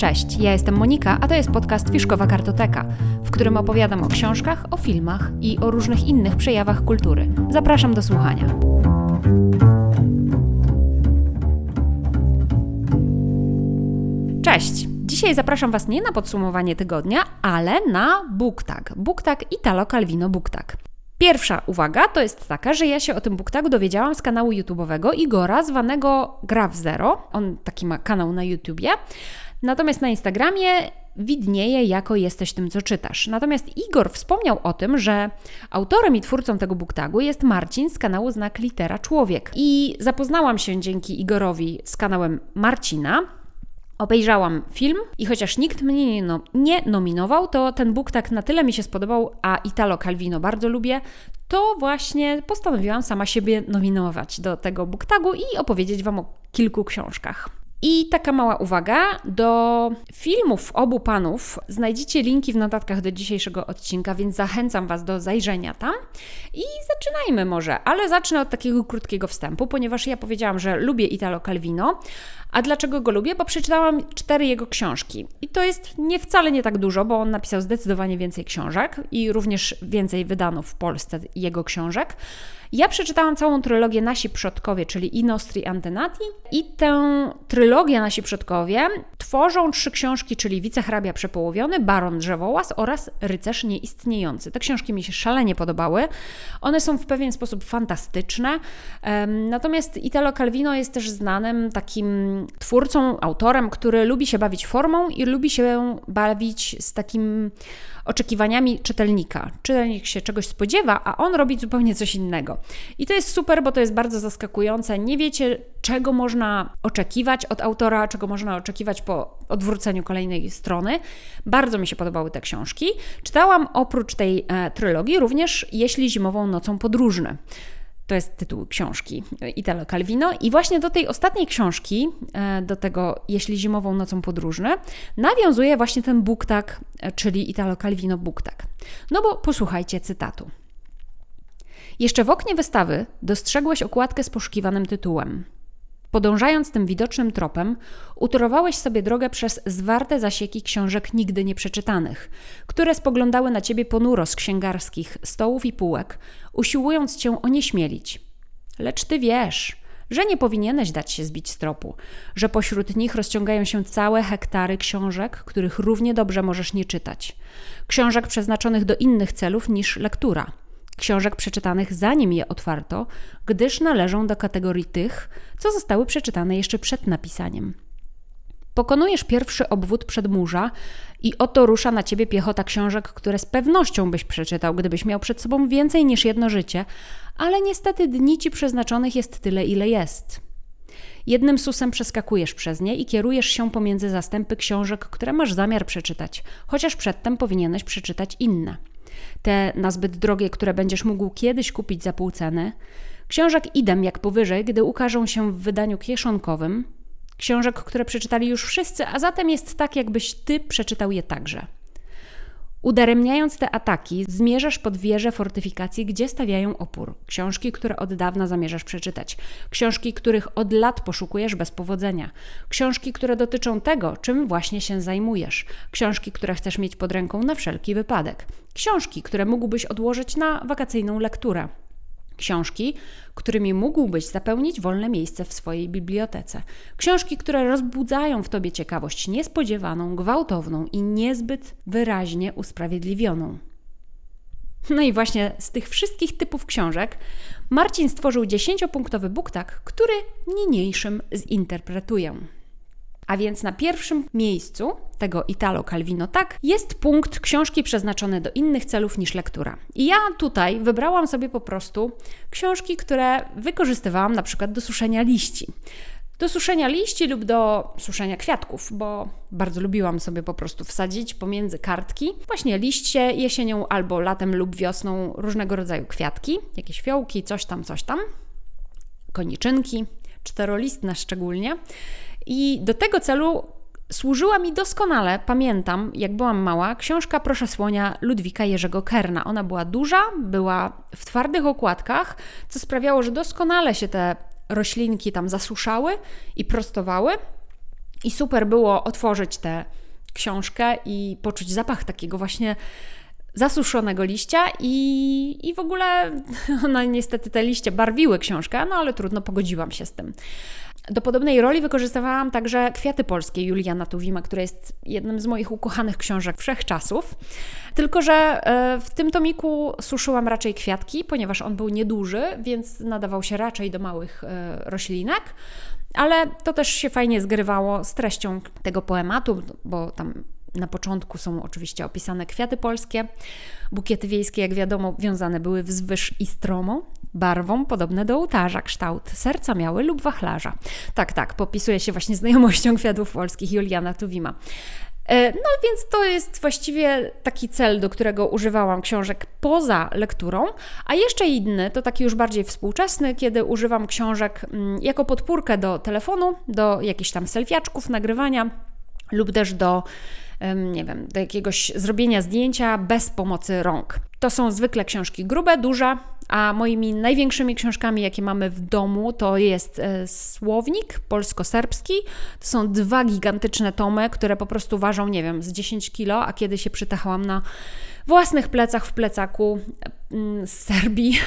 Cześć, ja jestem Monika, a to jest podcast Fiszkowa Kartoteka, w którym opowiadam o książkach, o filmach i o różnych innych przejawach kultury. Zapraszam do słuchania. Cześć! Dzisiaj zapraszam Was nie na podsumowanie tygodnia, ale na BookTag. BookTag Italo Calvino BookTag. Pierwsza uwaga to jest taka, że ja się o tym BookTagu dowiedziałam z kanału YouTube'owego Igora, zwanego Graf Zero. On taki ma kanał na YouTubie. Natomiast na Instagramie widnieje jako jesteś tym, co czytasz. Natomiast Igor wspomniał o tym, że autorem i twórcą tego booktagu jest Marcin z kanału Znak Litera Człowiek. I zapoznałam się dzięki Igorowi z kanałem Marcina. Obejrzałam film i chociaż nikt mnie nie, no, nie nominował, to ten book tak na tyle mi się spodobał, a Italo Calvino bardzo lubię, to właśnie postanowiłam sama siebie nominować do tego booktagu i opowiedzieć Wam o kilku książkach. I taka mała uwaga, do filmów obu panów znajdziecie linki w notatkach do dzisiejszego odcinka, więc zachęcam Was do zajrzenia tam. I zaczynajmy może, ale zacznę od takiego krótkiego wstępu, ponieważ ja powiedziałam, że lubię Italo Calvino. A dlaczego go lubię? Bo przeczytałam cztery jego książki. I to jest nie wcale nie tak dużo, bo on napisał zdecydowanie więcej książek i również więcej wydano w Polsce jego książek. Ja przeczytałam całą trylogię Nasi Przodkowie, czyli I Nostri Antenati i tę trylogię Nasi Przodkowie tworzą trzy książki, czyli Wicehrabia Przepołowiony, Baron Drzewołaz oraz Rycerz Nieistniejący. Te książki mi się szalenie podobały. One są w pewien sposób fantastyczne, natomiast Italo Calvino jest też znanym takim twórcą, autorem, który lubi się bawić formą i lubi się bawić z takim oczekiwaniami czytelnika. Czytelnik się czegoś spodziewa, a on robi zupełnie coś innego. I to jest super, bo to jest bardzo zaskakujące. Nie wiecie, czego można oczekiwać od autora, czego można oczekiwać po odwróceniu kolejnej strony. Bardzo mi się podobały te książki. Czytałam oprócz tej e, trylogii również Jeśli zimową nocą podróżny. To jest tytuł książki Italo Calvino. I właśnie do tej ostatniej książki, e, do tego Jeśli zimową nocą podróżny, nawiązuje właśnie ten buktak, e, czyli Italo Calvino buktak. No bo posłuchajcie cytatu. Jeszcze w oknie wystawy dostrzegłeś okładkę z poszukiwanym tytułem. Podążając tym widocznym tropem, utorowałeś sobie drogę przez zwarte zasieki książek nigdy nieprzeczytanych, które spoglądały na ciebie ponuro z księgarskich stołów i półek, usiłując cię onieśmielić. Lecz ty wiesz, że nie powinieneś dać się zbić z tropu, że pośród nich rozciągają się całe hektary książek, których równie dobrze możesz nie czytać. Książek przeznaczonych do innych celów niż lektura – książek przeczytanych zanim je otwarto, gdyż należą do kategorii tych, co zostały przeczytane jeszcze przed napisaniem. Pokonujesz pierwszy obwód przedmurza i oto rusza na ciebie piechota książek, które z pewnością byś przeczytał, gdybyś miał przed sobą więcej niż jedno życie, ale niestety dni ci przeznaczonych jest tyle, ile jest. Jednym susem przeskakujesz przez nie i kierujesz się pomiędzy zastępy książek, które masz zamiar przeczytać, chociaż przedtem powinieneś przeczytać inne te nazbyt drogie, które będziesz mógł kiedyś kupić za pół ceny, książek idem jak powyżej, gdy ukażą się w wydaniu kieszonkowym, książek, które przeczytali już wszyscy, a zatem jest tak, jakbyś ty przeczytał je także. Udaremniając te ataki, zmierzasz pod wieże fortyfikacji, gdzie stawiają opór. Książki, które od dawna zamierzasz przeczytać. Książki, których od lat poszukujesz bez powodzenia. Książki, które dotyczą tego, czym właśnie się zajmujesz. Książki, które chcesz mieć pod ręką na wszelki wypadek. Książki, które mógłbyś odłożyć na wakacyjną lekturę książki, którymi mógłbyś zapełnić wolne miejsce w swojej bibliotece. Książki, które rozbudzają w tobie ciekawość niespodziewaną, gwałtowną i niezbyt wyraźnie usprawiedliwioną. No i właśnie z tych wszystkich typów książek Marcin stworzył dziesięciopunktowy buktak, który niniejszym zinterpretuję. A więc na pierwszym miejscu tego Italo Calvino tak jest punkt książki przeznaczone do innych celów niż lektura. I ja tutaj wybrałam sobie po prostu książki, które wykorzystywałam na przykład do suszenia liści. Do suszenia liści lub do suszenia kwiatków, bo bardzo lubiłam sobie po prostu wsadzić pomiędzy kartki właśnie liście jesienią albo latem lub wiosną różnego rodzaju kwiatki, jakieś fiołki, coś tam, coś tam, koniczynki, czterolistne szczególnie. I do tego celu służyła mi doskonale, pamiętam, jak byłam mała, książka Proszę Słonia Ludwika Jerzego Kerna. Ona była duża, była w twardych okładkach, co sprawiało, że doskonale się te roślinki tam zasuszały i prostowały. I super było otworzyć tę książkę i poczuć zapach takiego właśnie zasuszonego liścia i, i w ogóle no niestety te liście barwiły książkę, no ale trudno, pogodziłam się z tym. Do podobnej roli wykorzystywałam także Kwiaty Polskie Juliana Tuwima, która jest jednym z moich ukochanych książek wszechczasów. Tylko, że e, w tym tomiku suszyłam raczej kwiatki, ponieważ on był nieduży, więc nadawał się raczej do małych e, roślinek. Ale to też się fajnie zgrywało z treścią tego poematu, bo tam na początku są oczywiście opisane kwiaty polskie. Bukiety wiejskie, jak wiadomo, wiązane były wzwyż i stromą, barwą podobne do ołtarza, kształt serca miały lub wachlarza. Tak, tak, popisuje się właśnie znajomością kwiatów polskich Juliana Tuwima. E, no więc to jest właściwie taki cel, do którego używałam książek poza lekturą, a jeszcze inny, to taki już bardziej współczesny, kiedy używam książek mm, jako podpórkę do telefonu, do jakichś tam selfiaczków, nagrywania lub też do nie wiem, do jakiegoś zrobienia zdjęcia bez pomocy rąk. To są zwykle książki grube, duże, a moimi największymi książkami, jakie mamy w domu, to jest e, słownik polsko-serbski. To są dwa gigantyczne tomy, które po prostu ważą, nie wiem, z 10 kilo, a kiedy się przytachałam na własnych plecach w plecaku z Serbii,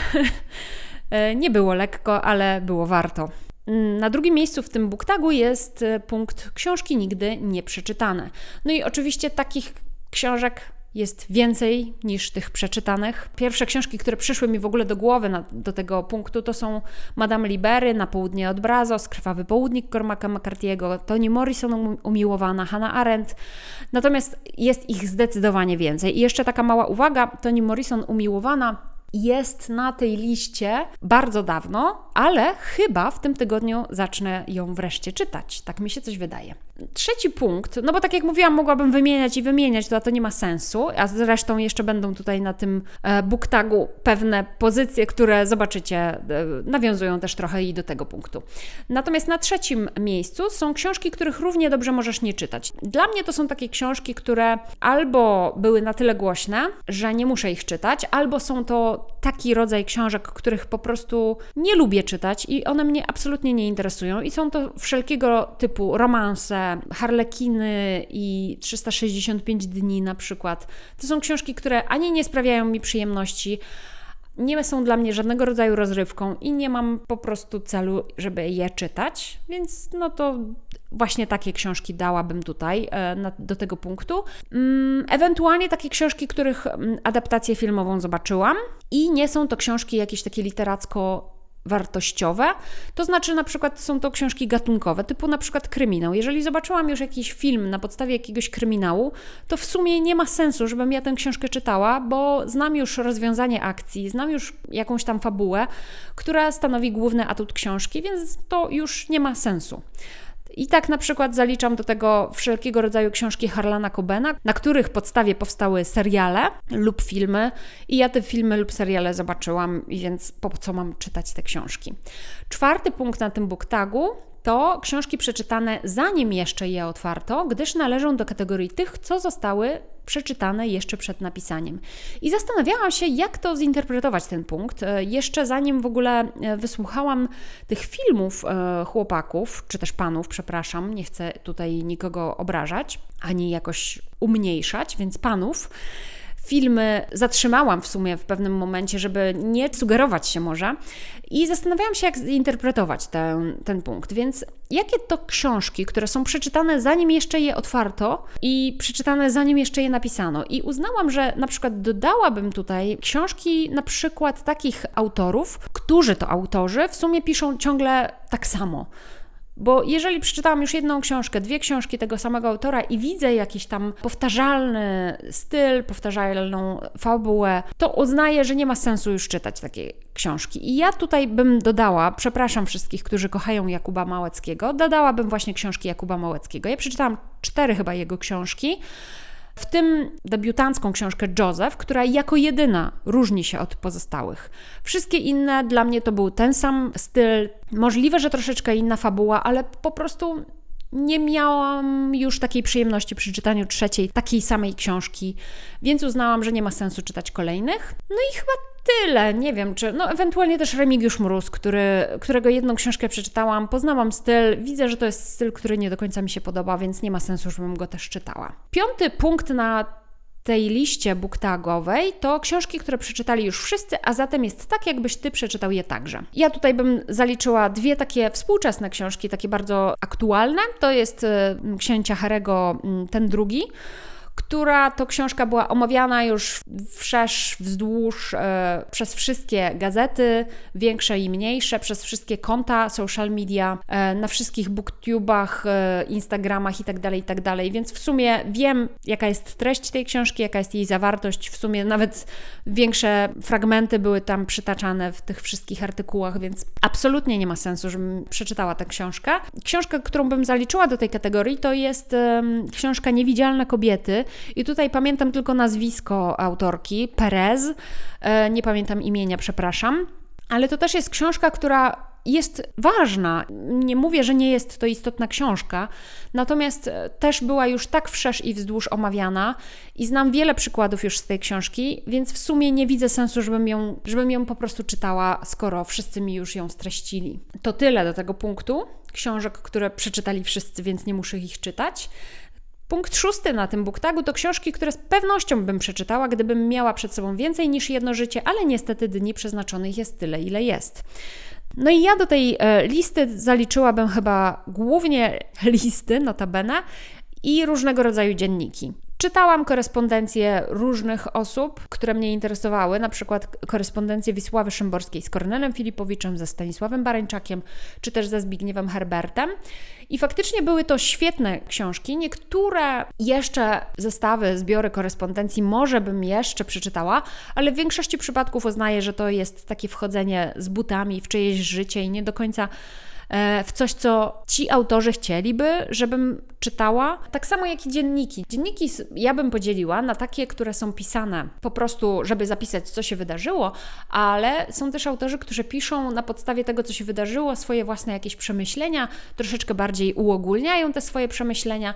e, nie było lekko, ale było warto. Mm, na drugim miejscu w tym booktagu jest e, punkt książki nigdy nie przeczytane. No i oczywiście takich książek jest więcej niż tych przeczytanych. Pierwsze książki, które przyszły mi w ogóle do głowy na, do tego punktu, to są Madame Libery, Na południe od Brazos, Krwawy południk Cormaca McCarthy'ego, Toni Morrison um, umiłowana, Hannah Arendt. Natomiast jest ich zdecydowanie więcej. I jeszcze taka mała uwaga, Toni Morrison umiłowana jest na tej liście bardzo dawno, ale chyba w tym tygodniu zacznę ją wreszcie czytać. Tak mi się coś wydaje. Trzeci punkt, no bo tak jak mówiłam, mogłabym wymieniać i wymieniać, to, to nie ma sensu, a zresztą jeszcze będą tutaj na tym e, booktagu pewne pozycje, które zobaczycie, e, nawiązują też trochę i do tego punktu. Natomiast na trzecim miejscu są książki, których równie dobrze możesz nie czytać. Dla mnie to są takie książki, które albo były na tyle głośne, że nie muszę ich czytać, albo są to taki rodzaj książek, których po prostu nie lubię czytać i one mnie absolutnie nie interesują i są to wszelkiego typu romanse, Harlekiny i 365 dni na przykład. To są książki, które ani nie sprawiają mi przyjemności, nie są dla mnie żadnego rodzaju rozrywką i nie mam po prostu celu, żeby je czytać, więc no to właśnie takie książki dałabym tutaj e, do tego punktu. Mm, ewentualnie takie książki, których mm, adaptację filmową zobaczyłam i nie są to książki jakieś takie literacko wartościowe, to znaczy na przykład są to książki gatunkowe, typu na przykład kryminał. Jeżeli zobaczyłam już jakiś film na podstawie jakiegoś kryminału, to w sumie nie ma sensu, żebym ja tę książkę czytała, bo znam już rozwiązanie akcji, znam już jakąś tam fabułę, która stanowi główny atut książki, więc to już nie ma sensu. I tak na przykład zaliczam do tego wszelkiego rodzaju książki Harlana Cobena, na których podstawie powstały seriale lub filmy i ja te filmy lub seriale zobaczyłam, więc po co mam czytać te książki. Czwarty punkt na tym booktagu to książki przeczytane zanim jeszcze je otwarto, gdyż należą do kategorii tych, co zostały przeczytane jeszcze przed napisaniem. I zastanawiałam się, jak to zinterpretować ten punkt. E, jeszcze zanim w ogóle e, wysłuchałam tych filmów e, chłopaków, czy też panów, przepraszam, nie chcę tutaj nikogo obrażać, ani jakoś umniejszać, więc panów filmy zatrzymałam w sumie w pewnym momencie, żeby nie sugerować się może i zastanawiałam się, jak zinterpretować ten, ten punkt. Więc jakie to książki, które są przeczytane zanim jeszcze je otwarto i przeczytane zanim jeszcze je napisano? I uznałam, że na przykład dodałabym tutaj książki na przykład takich autorów, którzy to autorzy w sumie piszą ciągle tak samo. Bo jeżeli przeczytałam już jedną książkę, dwie książki tego samego autora i widzę jakiś tam powtarzalny styl, powtarzalną fabułę, to uznaję, że nie ma sensu już czytać takiej książki. I ja tutaj bym dodała, przepraszam wszystkich, którzy kochają Jakuba Małeckiego, dodałabym właśnie książki Jakuba Małeckiego. Ja przeczytałam cztery chyba jego książki. W tym debiutancką książkę Joseph, która jako jedyna różni się od pozostałych. Wszystkie inne dla mnie to był ten sam styl, możliwe, że troszeczkę inna fabuła, ale po prostu nie miałam już takiej przyjemności przy czytaniu trzeciej, takiej samej książki, więc uznałam, że nie ma sensu czytać kolejnych. No i chyba tyle. Nie wiem, czy. No, ewentualnie też Remigiusz Mróz, który, którego jedną książkę przeczytałam, poznałam styl. Widzę, że to jest styl, który nie do końca mi się podoba, więc nie ma sensu, żebym go też czytała. Piąty punkt na tej liście booktagowej to książki, które przeczytali już wszyscy, a zatem jest tak, jakbyś ty przeczytał je także. Ja tutaj bym zaliczyła dwie takie współczesne książki, takie bardzo aktualne. To jest y, księcia Harego, mm, ten drugi która to książka była omawiana już wszerz, wzdłuż e, przez wszystkie gazety, większe i mniejsze, przez wszystkie konta social media, e, na wszystkich booktubach, e, instagramach itd., tak itd. Tak Więc w sumie wiem, jaka jest treść tej książki, jaka jest jej zawartość. W sumie nawet większe fragmenty były tam przytaczane w tych wszystkich artykułach, więc absolutnie nie ma sensu, żebym przeczytała tę książkę. Książka, którą bym zaliczyła do tej kategorii, to jest książka Niewidzialne kobiety i tutaj pamiętam tylko nazwisko autorki, Perez, e, nie pamiętam imienia, przepraszam. Ale to też jest książka, która jest ważna. Nie mówię, że nie jest to istotna książka, natomiast e, też była już tak wszerz i wzdłuż omawiana i znam wiele przykładów już z tej książki, więc w sumie nie widzę sensu, żebym ją, żebym ją po prostu czytała, skoro wszyscy mi już ją streścili. To tyle do tego punktu. Książek, które przeczytali wszyscy, więc nie muszę ich czytać. Punkt szósty na tym booktagu to książki, które z pewnością bym przeczytała, gdybym miała przed sobą więcej niż jedno życie, ale niestety dni przeznaczonych jest tyle, ile jest. No i ja do tej e, listy zaliczyłabym chyba głównie listy, notabene, i różnego rodzaju dzienniki. Czytałam korespondencje różnych osób, które mnie interesowały, na przykład korespondencję Wisławy Szymborskiej z Kornelem Filipowiczem, ze Stanisławem Barańczakiem, czy też ze Zbigniewem Herbertem. I faktycznie były to świetne książki. Niektóre jeszcze zestawy, zbiory korespondencji może bym jeszcze przeczytała, ale w większości przypadków uznaję, że to jest takie wchodzenie z butami w czyjeś życie i nie do końca w coś, co ci autorzy chcieliby, żebym czytała. Tak samo jak i dzienniki. Dzienniki ja bym podzieliła na takie, które są pisane po prostu, żeby zapisać, co się wydarzyło, ale są też autorzy, którzy piszą na podstawie tego, co się wydarzyło, swoje własne jakieś przemyślenia, troszeczkę bardziej uogólniają te swoje przemyślenia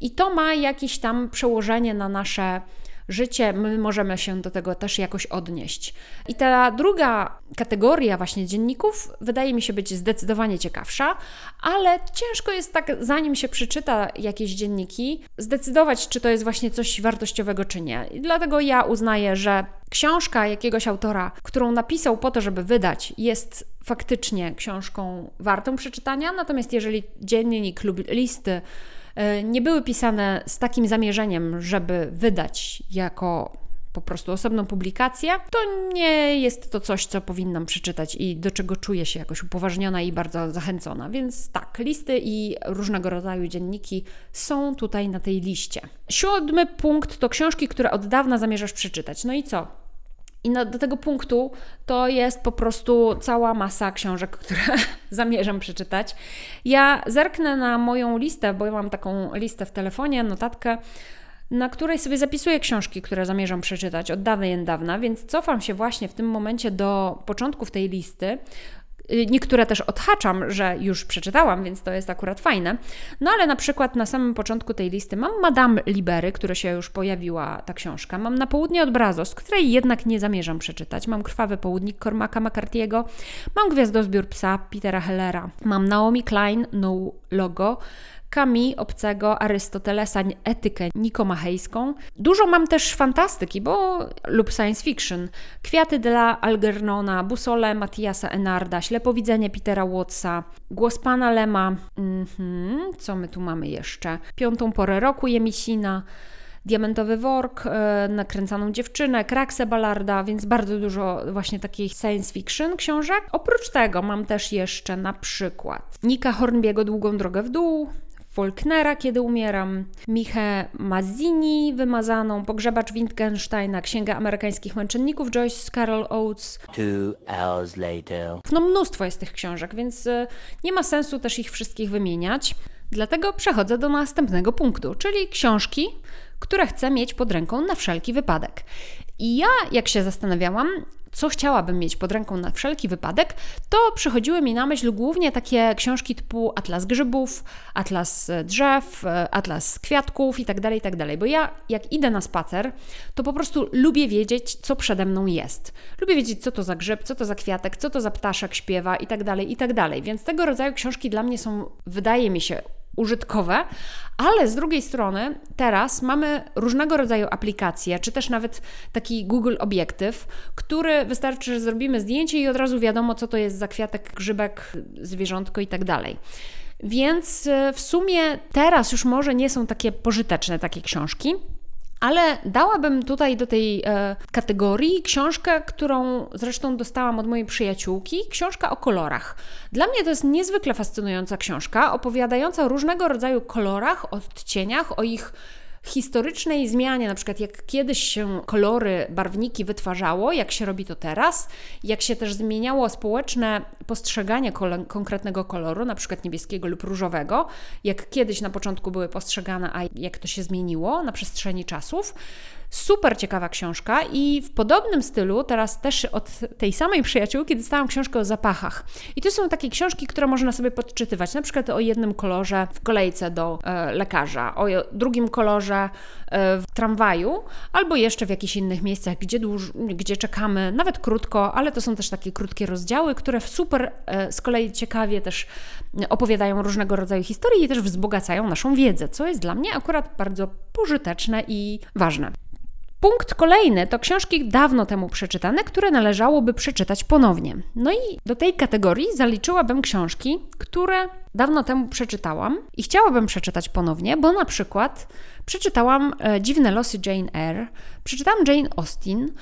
i to ma jakieś tam przełożenie na nasze życie, my możemy się do tego też jakoś odnieść. I ta druga kategoria właśnie dzienników wydaje mi się być zdecydowanie ciekawsza, ale ciężko jest tak, zanim się przeczyta jakieś dzienniki, zdecydować, czy to jest właśnie coś wartościowego, czy nie. I dlatego ja uznaję, że książka jakiegoś autora, którą napisał po to, żeby wydać, jest faktycznie książką wartą przeczytania, natomiast jeżeli dziennik lub listy nie były pisane z takim zamierzeniem, żeby wydać jako po prostu osobną publikację, to nie jest to coś, co powinnam przeczytać i do czego czuję się jakoś upoważniona i bardzo zachęcona. Więc tak, listy i różnego rodzaju dzienniki są tutaj na tej liście. Siódmy punkt to książki, które od dawna zamierzasz przeczytać. No i co? I do tego punktu to jest po prostu cała masa książek, które zamierzam przeczytać. Ja zerknę na moją listę, bo ja mam taką listę w telefonie, notatkę, na której sobie zapisuję książki, które zamierzam przeczytać od dawna i dawna, więc cofam się właśnie w tym momencie do początków tej listy, niektóre też odhaczam, że już przeczytałam, więc to jest akurat fajne. No ale na przykład na samym początku tej listy mam Madame Libery, która się już pojawiła ta książka. Mam Na południe od Brazos, której jednak nie zamierzam przeczytać. Mam Krwawy Południk Cormaca McCarthy'ego. Mam Gwiazdozbiór Psa Petera Hellera. Mam Naomi Klein, No Logo. Kami Obcego, Arystotelesa, etykę nikomachejską. Dużo mam też fantastyki, bo lub science fiction. Kwiaty dla Algernona, Busole Matiasa Enarda, Ślepowidzenie Petera Wattsa, Głos Pana Lema. Mhm, co my tu mamy jeszcze? Piątą porę roku Jemisina. Diamentowy Work, e, Nakręcaną Dziewczynę, Kraksę Ballarda, więc bardzo dużo właśnie takich science fiction książek. Oprócz tego mam też jeszcze na przykład Nika Hornbiego Długą Drogę w Dół, Faulknera, Kiedy umieram, Michę Mazzini, Wymazaną, Pogrzebacz Wittgensteina, Księga Amerykańskich Męczenników, Joyce Carol Oates. Two hours later. No mnóstwo jest tych książek, więc y, nie ma sensu też ich wszystkich wymieniać. Dlatego przechodzę do następnego punktu, czyli książki, które chcę mieć pod ręką na wszelki wypadek. I ja, jak się zastanawiałam, co chciałabym mieć pod ręką na wszelki wypadek, to przychodziły mi na myśl głównie takie książki typu Atlas Grzybów, Atlas Drzew, Atlas Kwiatków itd., tak itd. Tak Bo ja, jak idę na spacer, to po prostu lubię wiedzieć, co przede mną jest. Lubię wiedzieć, co to za grzyb, co to za kwiatek, co to za ptaszek śpiewa itd., tak itd. Więc tego rodzaju książki dla mnie są, wydaje mi się, użytkowe, ale z drugiej strony teraz mamy różnego rodzaju aplikacje, czy też nawet taki Google Obiektyw, który wystarczy, że zrobimy zdjęcie i od razu wiadomo, co to jest za kwiatek, grzybek, zwierzątko i tak dalej. Więc e, w sumie teraz już może nie są takie pożyteczne takie książki, ale dałabym tutaj do tej e, kategorii książkę, którą zresztą dostałam od mojej przyjaciółki, książka o kolorach. Dla mnie to jest niezwykle fascynująca książka, opowiadająca o różnego rodzaju kolorach, odcieniach, o ich historycznej zmianie, na przykład jak kiedyś się kolory, barwniki wytwarzało, jak się robi to teraz, jak się też zmieniało społeczne postrzeganie kol konkretnego koloru, na przykład niebieskiego lub różowego, jak kiedyś na początku były postrzegane, a jak to się zmieniło na przestrzeni czasów. Super ciekawa książka i w podobnym stylu teraz też od tej samej przyjaciółki dostałam książkę o zapachach. I to są takie książki, które można sobie podczytywać, na przykład o jednym kolorze w kolejce do e, lekarza, o drugim kolorze e, w tramwaju, albo jeszcze w jakichś innych miejscach, gdzie, dłuż, gdzie czekamy, nawet krótko, ale to są też takie krótkie rozdziały, które super e, z kolei ciekawie też opowiadają różnego rodzaju historie i też wzbogacają naszą wiedzę, co jest dla mnie akurat bardzo pożyteczne i ważne. Punkt kolejny to książki dawno temu przeczytane, które należałoby przeczytać ponownie. No i do tej kategorii zaliczyłabym książki, które dawno temu przeczytałam i chciałabym przeczytać ponownie, bo na przykład przeczytałam e, Dziwne losy Jane Eyre, przeczytałam Jane Austen,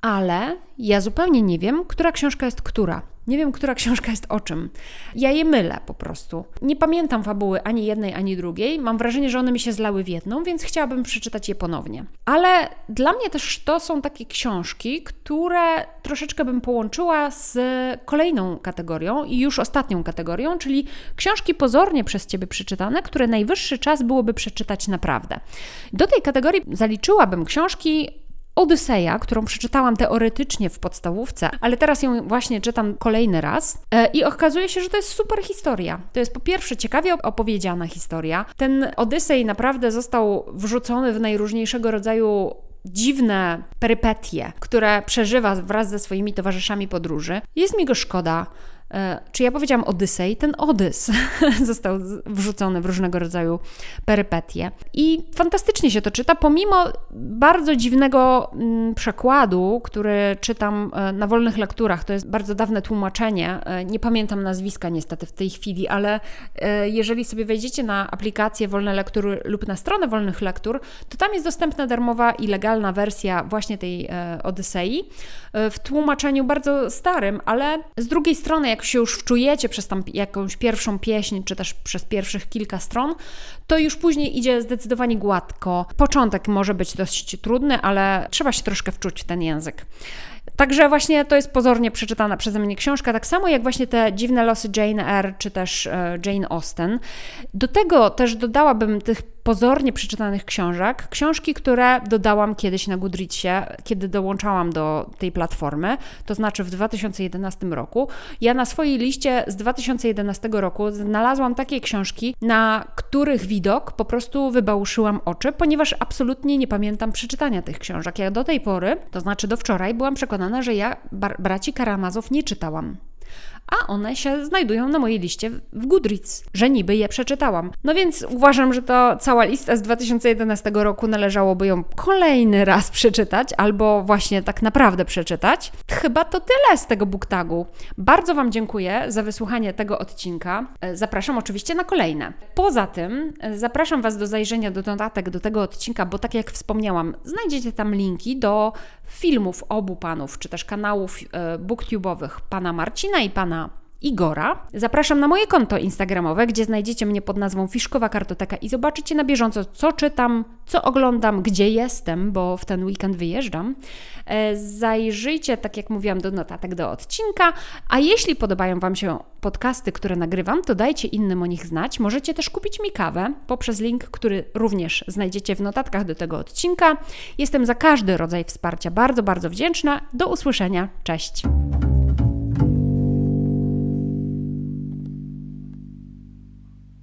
ale ja zupełnie nie wiem, która książka jest która. Nie wiem, która książka jest o czym. Ja je mylę po prostu. Nie pamiętam fabuły ani jednej, ani drugiej. Mam wrażenie, że one mi się zlały w jedną, więc chciałabym przeczytać je ponownie. Ale dla mnie też to są takie książki, które troszeczkę bym połączyła z kolejną kategorią i już ostatnią kategorią, czyli książki pozornie przez Ciebie przeczytane, które najwyższy czas byłoby przeczytać naprawdę. Do tej kategorii zaliczyłabym książki Odyseja, którą przeczytałam teoretycznie w podstawówce, ale teraz ją właśnie czytam kolejny raz e, i okazuje się, że to jest super historia. To jest po pierwsze ciekawie opowiedziana historia. Ten Odysej naprawdę został wrzucony w najróżniejszego rodzaju dziwne perypetie, które przeżywa wraz ze swoimi towarzyszami podróży. Jest mi go szkoda. E, czy ja powiedziałam Odysej? Ten Odys został wrzucony w różnego rodzaju perypetie. I fantastycznie się to czyta, pomimo bardzo dziwnego mm, przekładu, który czytam e, na wolnych lekturach. To jest bardzo dawne tłumaczenie. E, nie pamiętam nazwiska niestety w tej chwili, ale jeżeli sobie wejdziecie na aplikację Wolne Lektury lub na stronę Wolnych Lektur, to tam jest dostępna darmowa i legalna wersja właśnie tej Odysei w tłumaczeniu bardzo starym, ale z drugiej strony, jak jak się już wczujecie przez tam jakąś pierwszą pieśń, czy też przez pierwszych kilka stron, to już później idzie zdecydowanie gładko. Początek może być dość trudny, ale trzeba się troszkę wczuć w ten język. Także właśnie to jest pozornie przeczytana przeze mnie książka, tak samo jak właśnie te dziwne losy Jane Eyre czy też e, Jane Austen. Do tego też dodałabym tych pozornie przeczytanych książek, książki, które dodałam kiedyś na Goodreadsie, kiedy dołączałam do tej platformy, to znaczy w 2011 roku. Ja na swojej liście z 2011 roku znalazłam takie książki, na których widok po prostu wybałuszyłam oczy, ponieważ absolutnie nie pamiętam przeczytania tych książek. Ja do tej pory, to znaczy do wczoraj, byłam przekonana, że ja braci Karamazow nie czytałam a one się znajdują na mojej liście w Goodreads, że niby je przeczytałam. No więc uważam, że to cała lista z 2011 roku należałoby ją kolejny raz przeczytać, albo właśnie tak naprawdę przeczytać. Chyba to tyle z tego booktagu. Bardzo Wam dziękuję za wysłuchanie tego odcinka. Zapraszam oczywiście na kolejne. Poza tym zapraszam Was do zajrzenia do dodatek do tego odcinka, bo tak jak wspomniałam, znajdziecie tam linki do filmów obu panów, czy też kanałów e, booktube'owych pana Marcina i pana Igora. Zapraszam na moje konto Instagramowe, gdzie znajdziecie mnie pod nazwą Fiszkowa Kartoteka i zobaczycie na bieżąco, co czytam, co oglądam, gdzie jestem, bo w ten weekend wyjeżdżam. E, zajrzyjcie, tak jak mówiłam, do notatek do odcinka. A jeśli podobają Wam się podcasty, które nagrywam, to dajcie innym o nich znać. Możecie też kupić mi kawę poprzez link, który również znajdziecie w notatkach do tego odcinka. Jestem za każdy rodzaj wsparcia bardzo, bardzo wdzięczna. Do usłyszenia. Cześć.